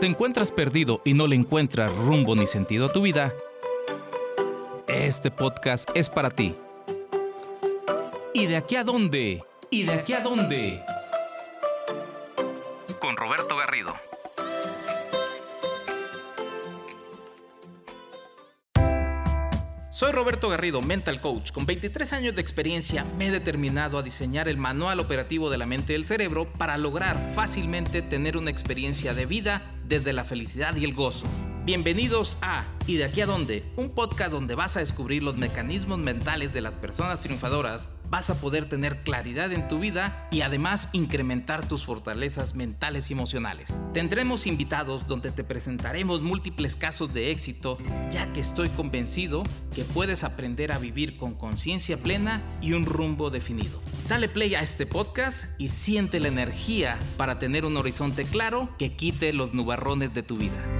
¿Te encuentras perdido y no le encuentras rumbo ni sentido a tu vida? Este podcast es para ti. ¿Y de aquí a dónde? ¿Y de aquí a dónde? Con Roberto Garrido. Soy Roberto Garrido, Mental Coach. Con 23 años de experiencia me he determinado a diseñar el manual operativo de la mente y el cerebro para lograr fácilmente tener una experiencia de vida desde la felicidad y el gozo. Bienvenidos a ¿Y de aquí a dónde? Un podcast donde vas a descubrir los mecanismos mentales de las personas triunfadoras, vas a poder tener claridad en tu vida y además incrementar tus fortalezas mentales y emocionales. Tendremos invitados donde te presentaremos múltiples casos de éxito, ya que estoy convencido que puedes aprender a vivir con conciencia plena y un rumbo definido. Dale play a este podcast y siente la energía para tener un horizonte claro que quite los nubarrones de tu vida.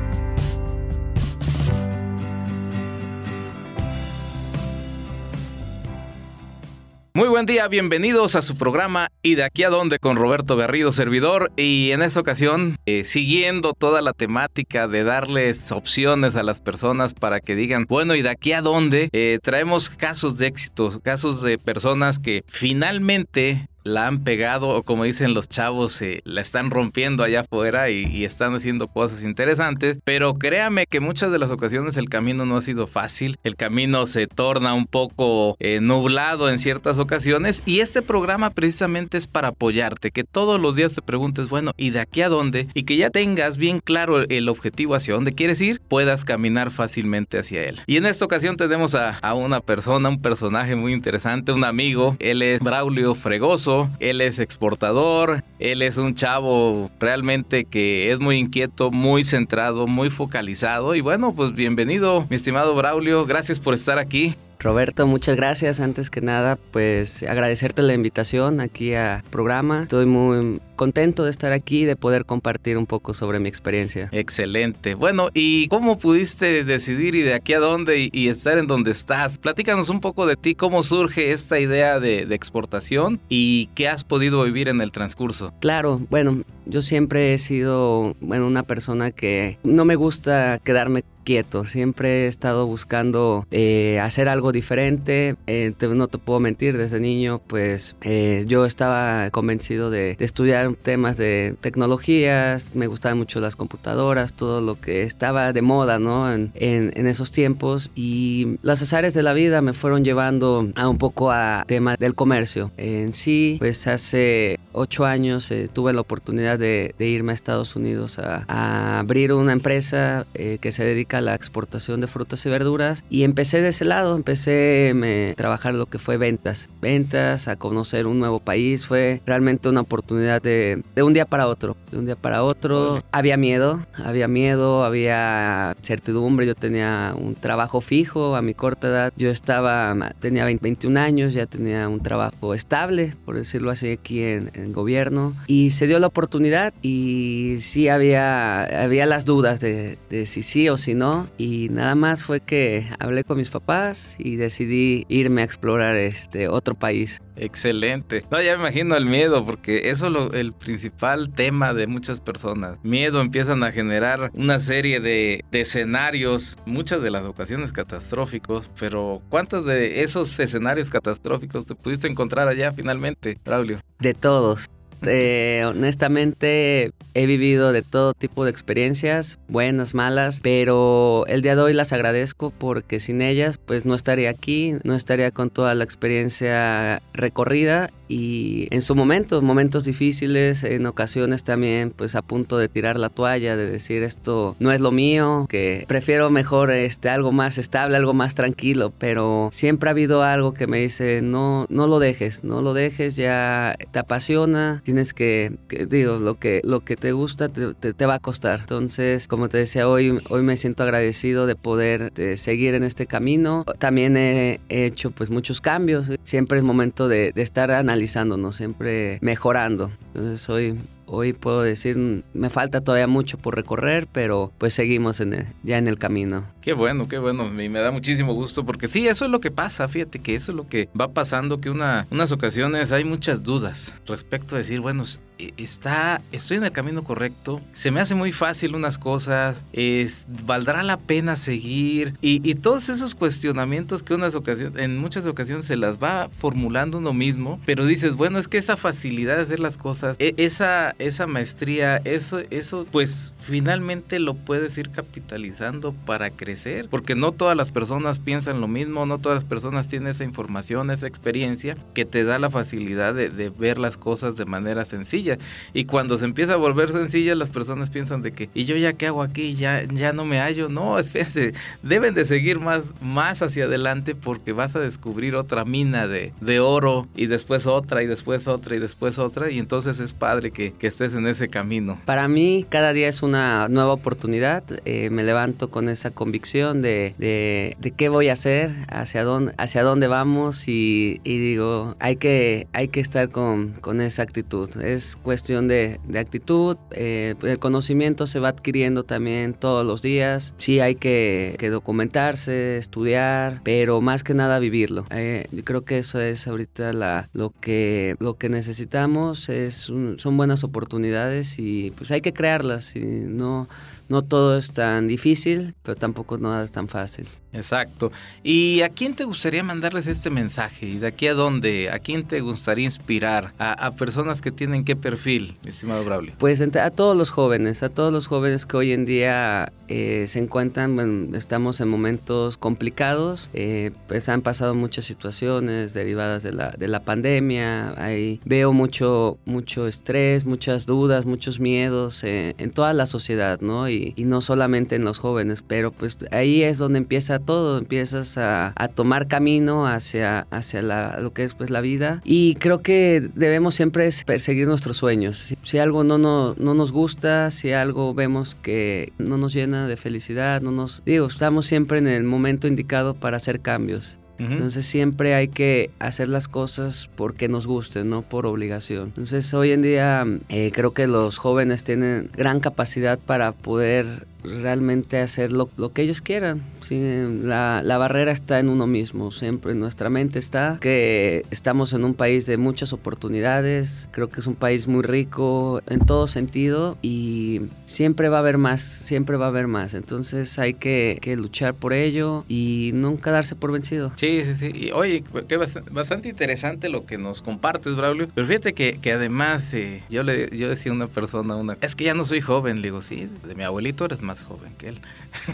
Muy buen día, bienvenidos a su programa y de aquí a dónde con Roberto Garrido, servidor. Y en esta ocasión, eh, siguiendo toda la temática de darles opciones a las personas para que digan, bueno, y de aquí a dónde, eh, traemos casos de éxitos, casos de personas que finalmente la han pegado o como dicen los chavos, la están rompiendo allá afuera y, están haciendo cosas interesantes. Pero créame que muchas de las ocasiones el camino no ha sido fácil, el camino se torna un poco eh, nublado en ciertas ocasiones y este programa precisamente es para apoyarte, que todos los días te preguntes, bueno, ¿y de aquí a dónde? Y que ya tengas bien claro el, objetivo hacia dónde quieres ir, puedas caminar fácilmente hacia él. Y en esta ocasión tenemos a, a una persona, un personaje muy interesante, un amigo, él es Braulio Fregoso él es exportador, él es un chavo realmente que es muy inquieto, muy centrado, muy focalizado. Y bueno, pues bienvenido, mi estimado Braulio, gracias por estar aquí. Roberto, muchas gracias. Antes que nada, pues agradecerte la invitación aquí al programa. Estoy muy contento de estar aquí de poder compartir un poco sobre mi experiencia. Excelente. Bueno, ¿y cómo pudiste decidir y de aquí a dónde y, estar en donde estás? Platícanos un poco de ti, cómo surge esta idea de, de exportación y qué has podido vivir en el transcurso. Claro, bueno, yo siempre he sido, bueno, una persona que no me gusta quedarme quieto. Siempre he estado buscando eh, hacer algo diferente. Eh, no te puedo mentir, desde niño pues eh, yo estaba convencido de, estudiar temas de tecnologías, me gustaban mucho las computadoras, todo lo que estaba de moda ¿no? en, en, esos tiempos y las azares de la vida me fueron llevando a un poco a tema del comercio. En sí, pues hace ocho años tuve la oportunidad de, irme a Estados Unidos a, a abrir una empresa que se dedica a la exportación de frutas y verduras. Y empecé de ese lado, empecé a trabajar lo que fue ventas, ventas, a conocer un nuevo país, fue realmente una oportunidad de, de un día para otro, de un día para otro. Había miedo, había miedo, había certidumbre, yo tenía un trabajo fijo a mi corta edad, yo estaba, tenía 21 años, ya tenía un trabajo estable, por decirlo así, aquí en, en gobierno y se dio la oportunidad y sí había, había las dudas de, de si sí o si no y nada más fue que hablé con mis papás y decidí irme a explorar este otro país. Excelente. No, ya me imagino el miedo, porque eso es el principal tema de muchas personas. Miedo empiezan a generar una serie de, de, escenarios, muchas de las ocasiones catastróficos, pero ¿cuántos de esos escenarios catastróficos te pudiste encontrar allá finalmente, Braulio? De todos. Eh, honestamente he vivido de todo tipo de experiencias, buenas, malas, pero el día de hoy las agradezco porque sin ellas pues no estaría aquí, no estaría con toda la experiencia recorrida y en su momento, momentos difíciles, en ocasiones también pues a punto de tirar la toalla, de decir esto no es lo mío, que prefiero mejor este algo más estable, algo más tranquilo, pero siempre ha habido algo que me dice no no lo dejes, no lo dejes, ya te apasiona, tienes que, digo, lo que lo que te gusta te, va a costar. Entonces, como te decía hoy, hoy me siento agradecido de poder seguir en este camino. También he, hecho pues muchos cambios, siempre es momento de, de estar analizando analizándonos, siempre mejorando. Entonces hoy, hoy puedo decir, me falta todavía mucho por recorrer, pero pues seguimos en ya en el camino. Qué bueno, qué bueno, me, me da muchísimo gusto porque sí, eso es lo que pasa, fíjate que eso es lo que va pasando, que una, unas ocasiones hay muchas dudas respecto a decir, bueno, está, estoy en el camino correcto, se me hace muy fácil unas cosas, es, valdrá la pena seguir y, todos esos cuestionamientos que unas ocasiones, en muchas ocasiones se las va formulando uno mismo, pero dices, bueno, es que esa facilidad de hacer las cosas, e, esa, esa maestría, eso, eso, pues finalmente lo puedes ir capitalizando para crecer, porque no todas las personas piensan lo mismo, no todas las personas tienen esa información, esa experiencia que te da la facilidad de ver las cosas de manera sencilla. Y cuando se empieza a volver sencilla, las personas piensan de que, ¿y yo ya qué hago aquí? Ya, ya no me hallo. No, espérate, deben de seguir más, más hacia adelante porque vas a descubrir otra mina de, de oro y después otra y después otra y después otra. Y entonces es padre que, que estés en ese camino. Para mí, cada día es una nueva oportunidad. Eh, me levanto con esa convicción de, de, de, qué voy a hacer, hacia dónde, hacia dónde vamos y, y digo, hay que, hay que estar con, con esa actitud. Es cuestión de, de actitud. Eh, el conocimiento se va adquiriendo también todos los días. Sí hay que, que documentarse, estudiar, pero más que nada vivirlo. Eh, yo creo que eso es ahorita la, lo, que, lo que necesitamos. Es son buenas oportunidades y pues hay que crearlas. Y no, no todo es tan difícil, pero tampoco nada es tan fácil. Exacto. ¿Y a quién te gustaría mandarles este mensaje? ¿Y de aquí a dónde? ¿A quién te gustaría inspirar? ¿A, personas que tienen qué perfil, estimado Braulio? Pues a todos los jóvenes, a todos los jóvenes que hoy en día eh, se encuentran, estamos en momentos complicados, eh, pues han pasado muchas situaciones derivadas de la, de la pandemia, ahí veo mucho, mucho estrés, muchas dudas, muchos miedos eh, en toda la sociedad, ¿no? Y, y no solamente en los jóvenes, pero pues ahí es donde empieza todo, empiezas a, tomar camino hacia, hacia lo que es pues, la vida. Y creo que debemos siempre perseguir nuestros sueños. Si, algo no, no, no nos gusta, si algo vemos que no nos llena de felicidad, no nos... Digo, estamos siempre en el momento indicado para hacer cambios. Entonces siempre hay que hacer las cosas porque nos gusten, no por obligación. Entonces hoy en día eh, creo que los jóvenes tienen gran capacidad para poder realmente hacer lo, que ellos quieran. ¿sí? La, la, barrera está en uno mismo, siempre en nuestra mente está que estamos en un país de muchas oportunidades, creo que es un país muy rico en todo sentido y siempre va a haber más, siempre va a haber más. Entonces hay que, que luchar por ello y nunca darse por vencido. Sí, sí, sí. Y oye, que bastante interesante lo que nos compartes, Braulio. Pero fíjate que, que además eh, yo, le, yo decía a una persona, una, es que ya no soy joven, le digo, sí, de mi abuelito eres más joven que él.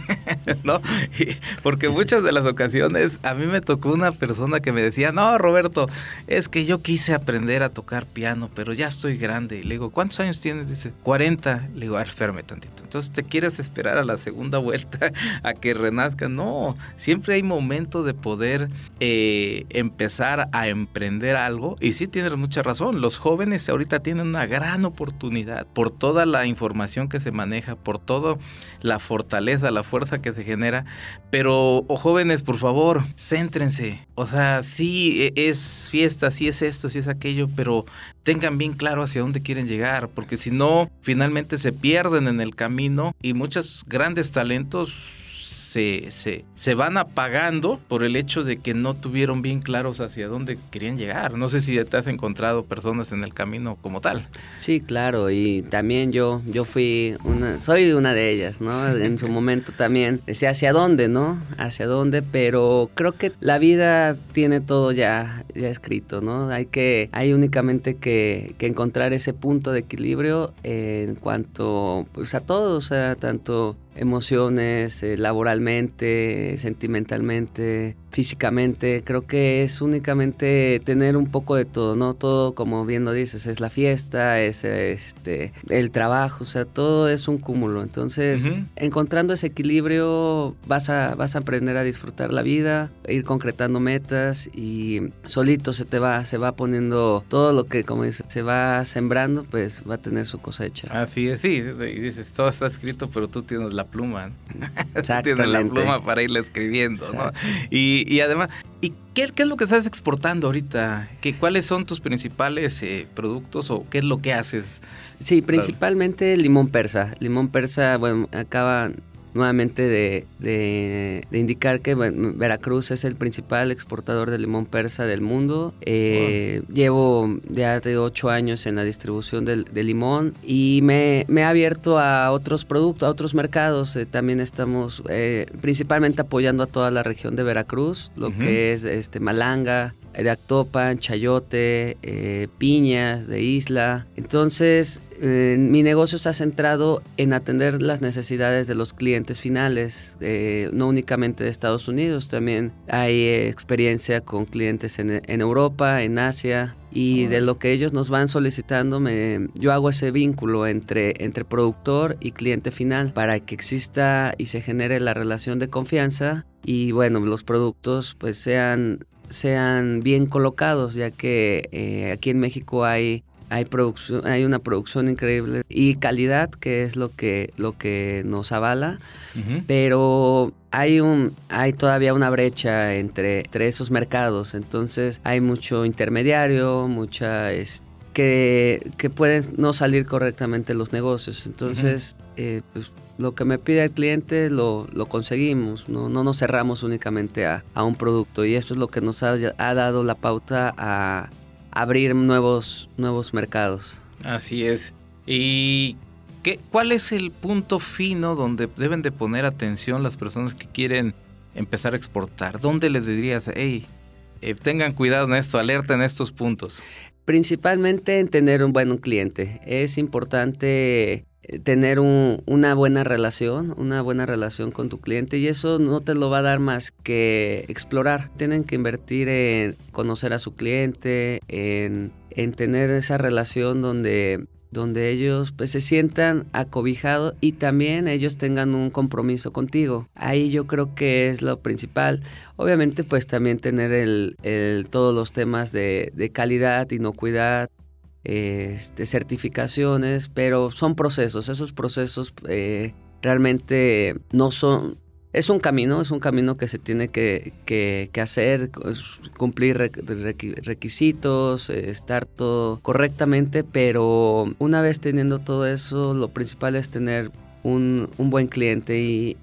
¿No? porque muchas de las ocasiones a mí me tocó una persona que me decía, no, Roberto, es que yo quise aprender a tocar piano, pero ya estoy grande. Y le digo, ¿cuántos años tienes? Dice, 40. Le digo, a ver, tantito. Entonces, ¿te quieres esperar a la segunda vuelta a que renazca? No, siempre hay momento de poder eh, empezar a emprender algo. Y sí tienes mucha razón, los jóvenes ahorita tienen una gran oportunidad por toda la información que se maneja, por todo la fortaleza, la fuerza que se genera. Pero, oh, jóvenes, por favor, céntrense. O sea, sí e, es fiesta, sí es esto, sí es aquello, pero tengan bien claro hacia dónde quieren llegar, porque si no, finalmente se pierden en el camino y muchos grandes talentos se, se, van apagando por el hecho de que no tuvieron bien claros hacia dónde querían llegar. No sé si te has encontrado personas en el camino como tal. Sí, claro, y también yo, yo fui una, soy una de ellas, ¿no? En su momento también decía hacia dónde, ¿no? Hacia dónde, pero creo que la vida tiene todo ya, ya escrito, ¿no? Hay que, hay únicamente que, que encontrar ese punto de equilibrio en cuanto pues, a todo, o sea, tanto emociones, eh, laboralmente, sentimentalmente, físicamente. Creo que es únicamente tener un poco de todo, ¿no? Todo, como bien lo dices, es la fiesta, es este, el trabajo, o sea, todo es un cúmulo. Entonces, encontrando ese equilibrio, vas a, vas a aprender a disfrutar la vida, ir concretando metas y solito se te va, se va poniendo todo lo que, como dices, se va sembrando, pues va a tener su cosecha. Así es, sí, y dices, todo está escrito, pero tú tienes la pluma. tienes la pluma para irle escribiendo, ¿no? Y y, además, ¿y qué, es lo que estás exportando ahorita? ¿Qué, ¿Cuáles son tus principales eh, productos o qué es lo que haces? Sí, principalmente limón persa. Limón persa, bueno, acaba nuevamente de, de, indicar que Veracruz es el principal exportador de limón persa del mundo. Eh, llevo ya de ocho años en la distribución del, de limón y me, me, he abierto a otros productos, a otros mercados. Eh, también estamos eh, principalmente apoyando a toda la región de Veracruz, lo que es este Malanga, de Actopan, Chayote, Piñas, de Isla. Entonces, mi negocio se ha centrado en atender las necesidades de los clientes finales, eh, no únicamente de Estados Unidos, también hay experiencia con clientes en, Europa, en Asia, y de lo que ellos nos van solicitando, me, yo hago ese vínculo entre, entre productor y cliente final para que exista y se genere la relación de confianza y bueno, los productos pues sean, sean bien colocados, ya que eh, aquí en México hay hay producción, hay una producción increíble y calidad que es lo que lo que nos avala, pero hay un hay todavía una brecha entre, entre esos mercados, entonces hay mucho intermediario, mucha que, que pueden no salir correctamente los negocios, entonces eh, pues, lo que me pide el cliente lo, lo conseguimos, ¿no? no nos cerramos únicamente a, a, un producto y eso es lo que nos ha, ha dado la pauta a abrir nuevos, nuevos mercados. Así es. ¿Y qué, cuál es el punto fino donde deben de poner atención las personas que quieren empezar a exportar? ¿Dónde les dirías, hey, eh, tengan cuidado en esto, alerta en estos puntos? Principalmente en tener un buen cliente. Es importante tener una buena relación, una buena relación con tu cliente y eso no te lo va a dar más que explorar. Tienen que invertir en conocer a su cliente, en, tener esa relación donde donde ellos pues, se sientan acobijados y también ellos tengan un compromiso contigo. Ahí yo creo que es lo principal. Obviamente pues también tener el, todos los temas de, de calidad, inocuidad, este, certificaciones, pero son procesos, esos procesos eh, realmente no son... Es un camino, es un camino que se tiene que, que, hacer, cumplir requisitos, estar todo correctamente, pero una vez teniendo todo eso, lo principal es tener un, un buen cliente y,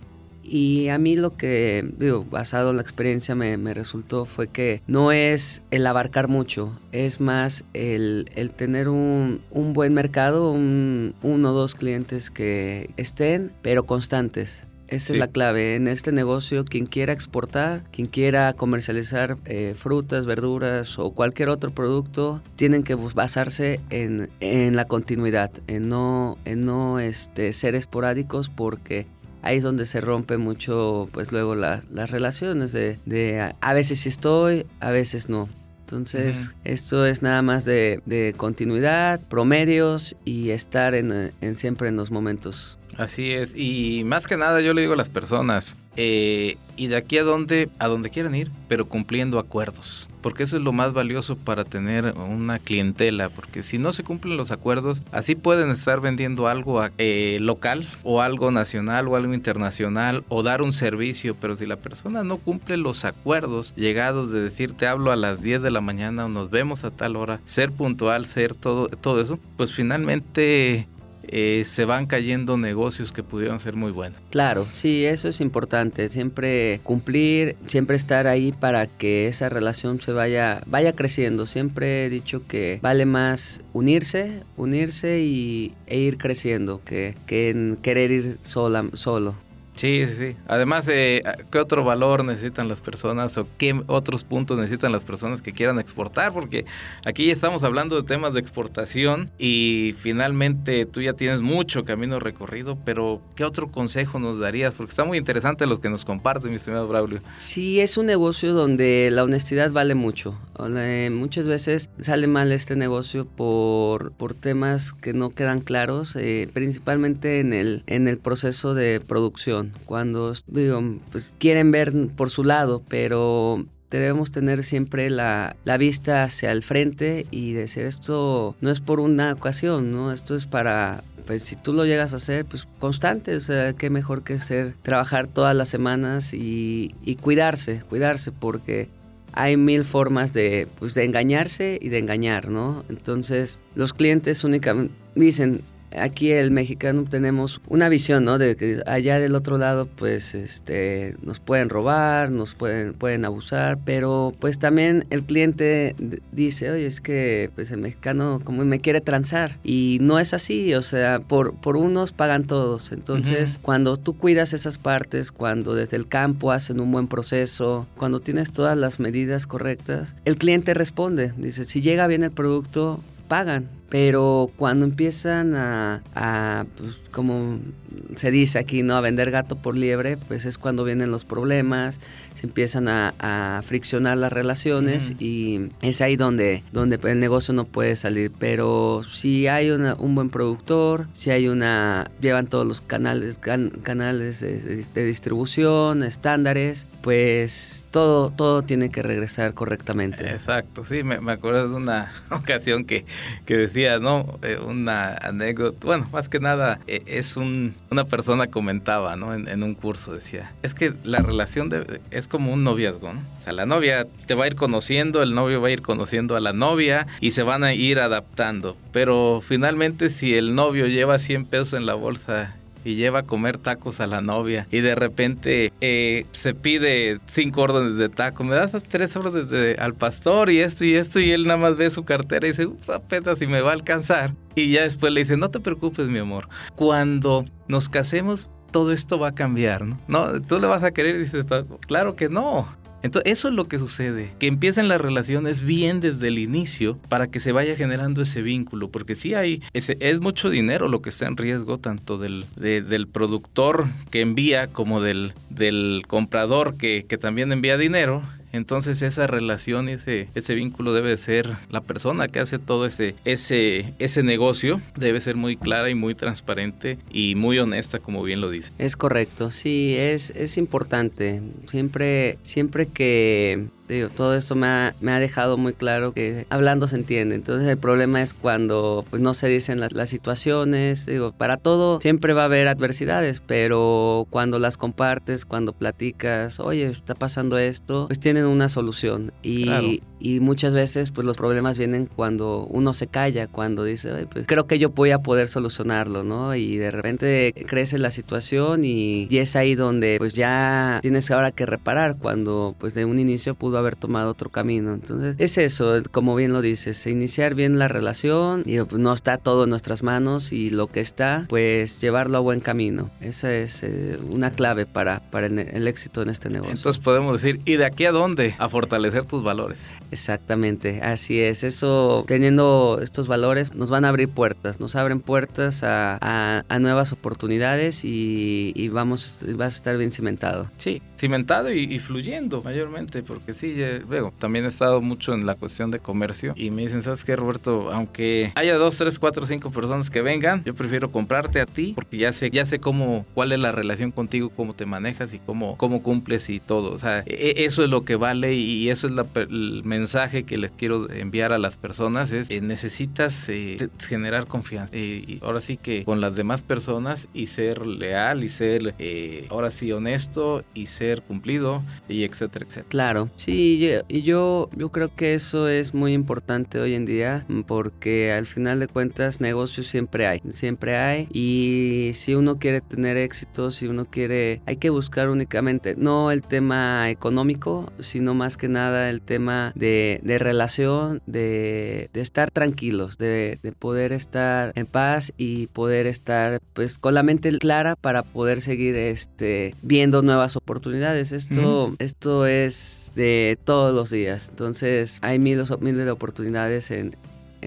y a mí lo que, digo, basado en la experiencia me, resultó fue que no es el abarcar mucho, es más el, tener un, buen mercado, un, uno o dos clientes que estén, pero constantes. Esa es la clave. En este negocio, quien quiera exportar, quien quiera comercializar eh, frutas, verduras o cualquier otro producto, tienen que basarse en, la continuidad, en no, en no este, ser esporádicos porque ahí es donde se rompe mucho, pues luego las relaciones de, a, veces sí estoy, a veces no. Entonces, esto es nada más de, continuidad, promedios y estar en, en, siempre en los momentos. Así es, y más que nada yo le digo a las personas, eh, y de aquí a donde, a donde quieran ir, pero cumpliendo acuerdos. Porque eso es lo más valioso para tener una clientela. Porque si no se cumplen los acuerdos, así pueden estar vendiendo algo eh, local o algo nacional o algo internacional o dar un servicio. Pero si la persona no cumple los acuerdos llegados de decir te hablo a las 10 de la mañana o nos vemos a tal hora, ser puntual, ser todo, todo eso, pues finalmente eh, se van cayendo negocios que pudieron ser muy buenos. Claro, sí, eso es importante, siempre cumplir, siempre estar ahí para que esa relación se vaya, vaya creciendo. Siempre he dicho que vale más unirse, unirse y, e ir creciendo que, que querer ir sola, solo. Sí, sí, Además, eh, ¿qué otro valor necesitan las personas o qué otros puntos necesitan las personas que quieran exportar? Porque aquí estamos hablando de temas de exportación y finalmente tú ya tienes mucho camino recorrido, pero ¿qué otro consejo nos darías? Porque está muy interesante los que nos comparten, mi estimado Braulio. Sí, es un negocio donde la honestidad vale mucho. muchas veces sale mal este negocio por, por temas que no quedan claros, eh, principalmente en el, en el proceso de producción cuando digo, pues quieren ver por su lado, pero debemos tener siempre la, vista hacia el frente y decir esto no es por una ocasión, ¿no? Esto es para, pues si tú lo llegas a hacer, pues constante, o sea, qué mejor que ser, trabajar todas las semanas y, cuidarse, cuidarse, porque hay mil formas de, pues, de engañarse y de engañar, ¿no? Entonces, los clientes únicamente dicen, aquí el mexicano tenemos una visión, ¿no? De que allá del otro lado, pues, este, nos pueden robar, nos pueden, pueden abusar, pero pues también el cliente dice, oye, es que pues el mexicano como me quiere transar y no es así, o sea, por, por unos pagan todos, entonces cuando tú cuidas esas partes, cuando desde el campo hacen un buen proceso, cuando tienes todas las medidas correctas, el cliente responde, dice, si llega bien el producto, pagan. Pero cuando empiezan a, a pues, como se dice aquí, ¿no? A vender gato por liebre, pues es cuando vienen los problemas, se empiezan a, friccionar las relaciones y es ahí donde, donde el negocio no puede salir. Pero si hay un buen productor, si hay una, llevan todos los canales, canales de, distribución, estándares, pues todo, todo tiene que regresar correctamente. Exacto, sí, me, acuerdo de una ocasión que, que decía, Eh, una anécdota, bueno, más que nada, eh, es un, una persona comentaba, ¿no? En, un curso decía, es que la relación de, es como un noviazgo, ¿no? O sea, la novia te va a ir conociendo, el novio va a ir conociendo a la novia y se van a ir adaptando. Pero finalmente si el novio lleva 100 pesos en la bolsa y lleva a comer tacos a la novia y de repente eh, se pide cinco órdenes de taco, me das tres órdenes de, al pastor y esto y esto y él nada más ve su cartera y dice, apenas si me va a alcanzar. Y ya después le dice, no te preocupes mi amor, cuando nos casemos todo esto va a cambiar, ¿no? No, tú le vas a querer y dices, claro que no. Entonces, eso es lo que sucede, que empiecen las relaciones bien desde el inicio para que se vaya generando ese vínculo, porque sí hay, ese, es mucho dinero lo que está en riesgo, tanto del, del productor que envía como del, del comprador que, que también envía dinero. Entonces esa relación, ese, ese vínculo debe ser la persona que hace todo ese, ese, ese negocio, debe ser muy clara y muy transparente y muy honesta, como bien lo dice. Es correcto, sí, es, es importante. Siempre, siempre que todo esto me ha, me ha, dejado muy claro que hablando se entiende. Entonces el problema es cuando pues, no se dicen las, las, situaciones. Digo, para todo siempre va a haber adversidades, pero cuando las compartes, cuando platicas, oye, está pasando esto, pues tienen una solución. Y, y muchas veces pues los problemas vienen cuando uno se calla, cuando dice, pues creo que yo voy a poder solucionarlo, ¿no? Y de repente crece la situación y, y es ahí donde pues ya tienes ahora que reparar cuando pues de un inicio pudo haber tomado otro camino. Entonces, es eso, como bien lo dices, iniciar bien la relación y pues, no está todo en nuestras manos y lo que está, pues llevarlo a buen camino. Esa es eh, una clave para, para el, éxito en este negocio. Entonces podemos decir, ¿y de aquí a dónde? A fortalecer tus valores. Exactamente, así es. Eso, teniendo estos valores, nos van a abrir puertas, nos abren puertas a, a, nuevas oportunidades y, y, vamos, vas a estar bien cimentado. Sí, cimentado y, y fluyendo mayormente, porque sí, luego, también he estado mucho en la cuestión de comercio y me dicen, ¿sabes qué, Roberto? Aunque haya dos, tres, cuatro, cinco personas que vengan, yo prefiero comprarte a ti porque ya sé, ya sé cómo, cuál es la relación contigo, cómo te manejas y cómo, cómo cumples y todo. O sea, e, e, eso es lo que vale y eso es el mensaje que les quiero enviar a las personas es eh, necesitas eh, generar confianza eh, y ahora sí que con las demás personas y ser leal y ser ahora sí honesto y ser cumplido y etcétera, etcétera. Claro, Sí, y yo, yo creo que eso es muy importante hoy en día porque al final de cuentas negocios siempre hay, siempre hay y si uno quiere tener éxito, si uno quiere, hay que buscar únicamente no el tema económico, sino más que nada el tema de, relación, de, estar tranquilos, de, poder estar en paz y poder estar pues con la mente clara para poder seguir este, viendo nuevas oportunidades. Esto, esto es de todos los días. Entonces hay miles, miles de oportunidades en,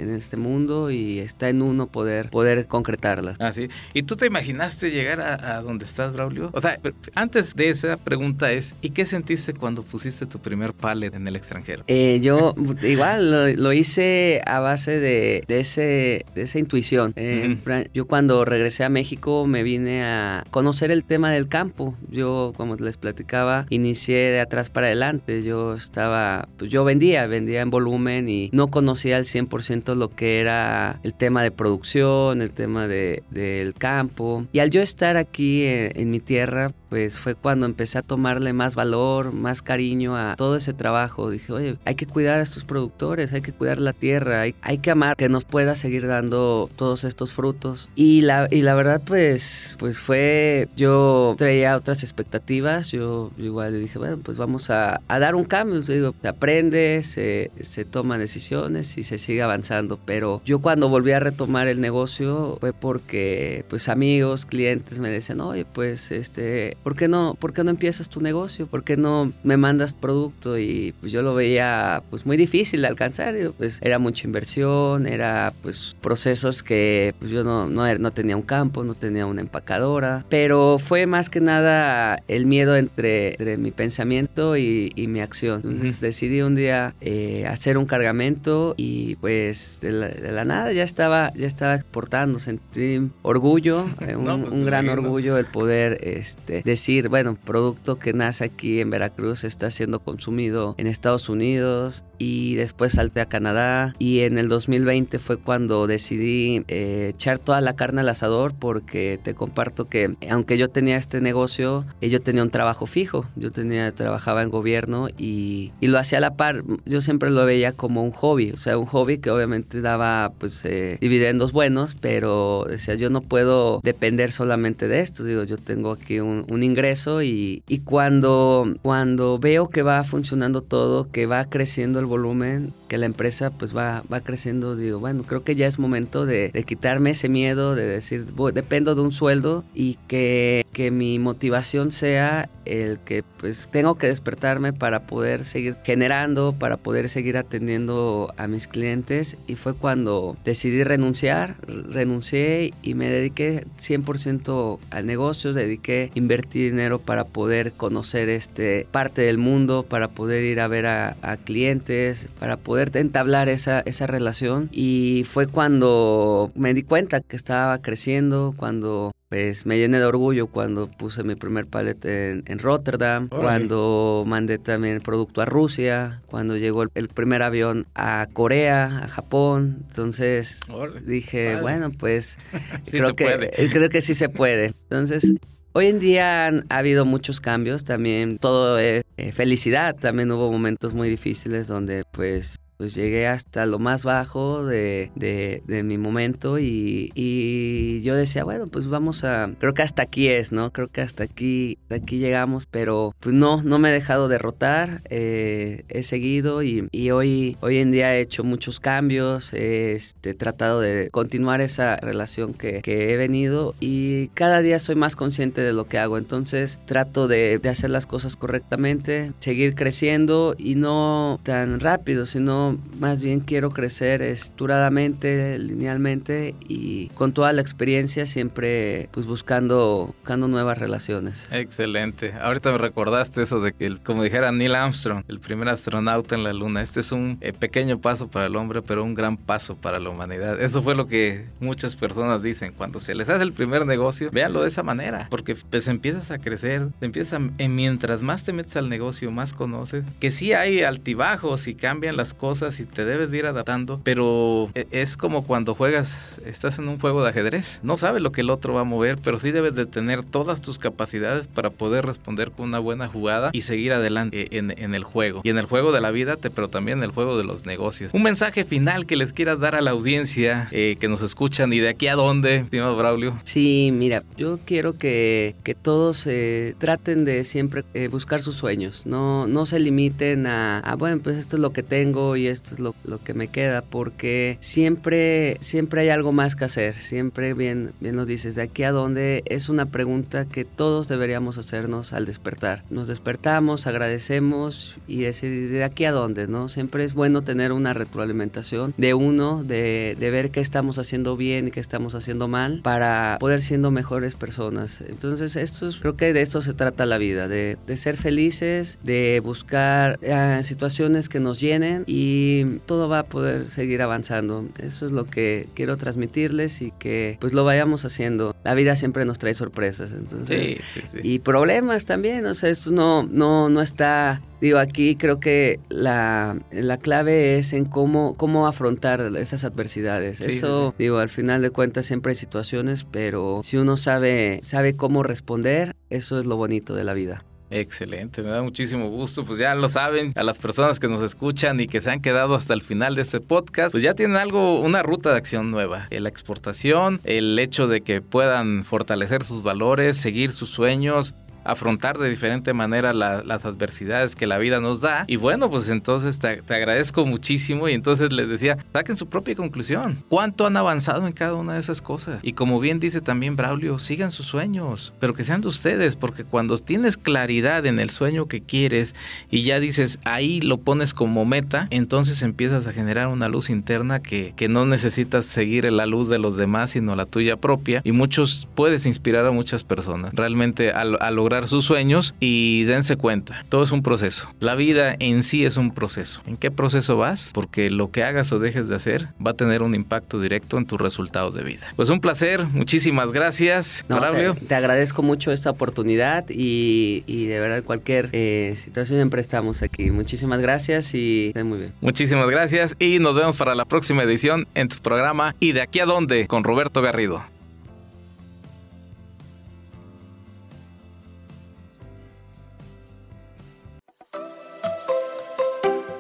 en este mundo y está en uno poder, poder concretarlas. Así. Ah, ¿Y tú te imaginaste llegar a, donde estás, Braulio? O sea, antes de esa pregunta es, ¿y qué sentiste cuando pusiste tu primer pallet en el extranjero? Eh, yo igual lo, hice a base de, de, ese, de esa intuición. Eh, yo cuando regresé a México me vine a conocer el tema del campo. Yo, como les platicaba, inicié de atrás para adelante. Yo estaba, pues yo vendía, vendía en volumen y no conocía al 100% lo que era el tema de producción, el tema de, del campo. Y al yo estar aquí eh, en mi tierra, pues fue cuando empecé a tomarle más valor, más cariño a todo ese trabajo. Dije, oye, hay que cuidar a estos productores, hay que cuidar la tierra, hay, que amar que nos pueda seguir dando todos estos frutos. Y la, y la verdad, pues, pues fue, yo traía otras expectativas, yo igual dije, bueno, pues vamos a, a dar un cambio, digo, se aprende, se, se toman decisiones y se sigue avanzando, pero yo cuando volví a retomar el negocio fue porque, pues amigos, clientes me decían, oye, pues, este, ¿por qué no, por qué no empiezas tu negocio? ¿Por qué no me mandas producto? Y pues yo lo veía pues muy difícil de alcanzar. pues era mucha inversión, era pues procesos que pues yo no, no, no tenía un campo, no tenía una empacadora. Pero fue más que nada el miedo entre, entre mi pensamiento y, y, mi acción. Entonces decidí un día eh, hacer un cargamento y pues de la, de la, nada ya estaba, ya estaba exportando. Sentí orgullo, eh, un, no, pues, un gran orgullo el poder este, decir, bueno, producto que nace aquí en Veracruz está siendo consumido en Estados Unidos y después salté a Canadá y en el 2020 fue cuando decidí eh, echar toda la carne al asador porque te comparto que aunque yo tenía este negocio, eh, yo tenía un trabajo fijo, yo tenía trabajaba en gobierno y, y, lo hacía a la par, yo siempre lo veía como un hobby, o sea, un hobby que obviamente daba pues eh, dividendos buenos, pero decía, yo no puedo depender solamente de esto, digo, yo tengo aquí un, un ingreso y, y, cuando, cuando veo que va funcionando todo, que va creciendo el volumen, que la empresa pues va, va creciendo, digo, bueno, creo que ya es momento de, de quitarme ese miedo, de decir, dependo de un sueldo y que, que mi motivación sea el que pues tengo que despertarme para poder seguir generando, para poder seguir atendiendo a mis clientes. Y fue cuando decidí renunciar, renuncié y me dediqué 100% al negocio, dediqué invertir dinero para poder conocer este parte del mundo, para poder ir a ver a, a clientes, para poder entablar esa, esa relación. Y fue cuando me di cuenta que estaba creciendo, cuando pues me llené de orgullo cuando puse mi primer palet en, en Rotterdam, Oye. cuando mandé también producto a Rusia, cuando llegó el, el primer avión a Corea, a Japón. Entonces Oye. dije, bueno, pues sí creo, que, creo que sí se puede. Entonces Hoy en día han, ha habido muchos cambios, también todo es eh, felicidad, también hubo momentos muy difíciles donde pues pues llegué hasta lo más bajo de, de, mi momento y, y, yo decía, bueno, pues vamos a, creo que hasta aquí es, ¿no? Creo que hasta aquí, aquí llegamos, pero pues no, no me he dejado derrotar, eh, he seguido y, y, hoy, hoy en día he hecho muchos cambios, he este, tratado de continuar esa relación que, que, he venido y cada día soy más consciente de lo que hago, entonces trato de, de hacer las cosas correctamente, seguir creciendo y no tan rápido, sino más bien quiero crecer estructuradamente, linealmente y con toda la experiencia siempre pues buscando, buscando nuevas relaciones. Excelente. Ahorita me recordaste eso de que, como dijera Neil Armstrong, el primer astronauta en la luna, este es un eh, pequeño paso para el hombre, pero un gran paso para la humanidad. Eso fue lo que muchas personas dicen. Cuando se les hace el primer negocio, véanlo de esa manera, porque pues empiezas a crecer, empiezas a, mientras más te metes al negocio, más conoces, que sí hay altibajos y cambian las cosas y te debes de ir adaptando, pero e, es como cuando juegas, estás en un juego de ajedrez, no sabes lo que el otro va a mover, pero sí debes de tener todas tus capacidades para poder responder con una buena jugada y seguir adelante en, en el juego. Y en el juego de la vida, pero también en el juego de los negocios. Un mensaje final que les quieras dar a la audiencia eh, que nos escuchan y de aquí a dónde, estimado Braulio. Sí, mira, yo quiero que, que todos eh, traten de siempre eh, buscar sus sueños, no, no se limiten a, a, bueno, pues esto es lo que tengo y esto es lo, lo, que me queda, porque siempre, siempre hay algo más que hacer, siempre bien, bien nos dices, de aquí a dónde es una pregunta que todos deberíamos hacernos al despertar. Nos despertamos, agradecemos y decir, de aquí a dónde, ¿no? Siempre es bueno tener una retroalimentación de uno, de, de ver qué estamos haciendo bien y qué estamos haciendo mal, para poder siendo mejores personas. Entonces, esto es, creo que de esto se trata la vida, de, de ser felices, de buscar eh, situaciones que nos llenen y y todo va a poder seguir avanzando. Eso es lo que quiero transmitirles y que pues lo vayamos haciendo. La vida siempre nos trae sorpresas, entonces y problemas también, o sea, esto no no no está Digo, aquí creo que la, la, clave es en cómo, cómo afrontar esas adversidades. Eso, digo, al final de cuentas siempre hay situaciones, pero si uno sabe, sabe cómo responder, eso es lo bonito de la vida. Excelente, me da muchísimo gusto. Pues ya lo saben, a las personas que nos escuchan y que se han quedado hasta el final de este podcast, pues ya tienen algo, una ruta de acción nueva. La exportación, el hecho de que puedan fortalecer sus valores, seguir sus sueños, afrontar de diferente manera las adversidades que la vida nos da. Y bueno, pues entonces te, agradezco muchísimo y entonces les decía, saquen su propia conclusión. ¿Cuánto han avanzado en cada una de esas cosas? Y como bien dice también Braulio, sigan sus sueños, pero que sean de ustedes, porque cuando tienes claridad en el sueño que quieres y ya dices, ahí lo pones como meta, entonces empiezas a generar una luz interna que, que no necesitas seguir la luz de los demás, sino la tuya propia. Y muchos puedes inspirar a muchas personas. Realmente al, al lograr sus sueños y dense cuenta, todo es un proceso. La vida en sí es un proceso. ¿En qué proceso vas? Porque lo que hagas o dejes de hacer va a tener un impacto directo en tus resultados de vida. Pues un placer, muchísimas gracias, no, te, agradezco mucho esta oportunidad y, de verdad cualquier eh, situación siempre estamos aquí. Muchísimas gracias y estén muy bien. Muchísimas gracias y nos vemos para la próxima edición en tu programa ¿Y de aquí a dónde? con Roberto Garrido.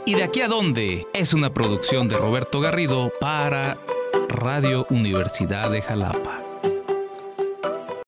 ¿Y de aquí a dónde? Es una producción de Roberto Garrido para Radio Universidad de Jalapa.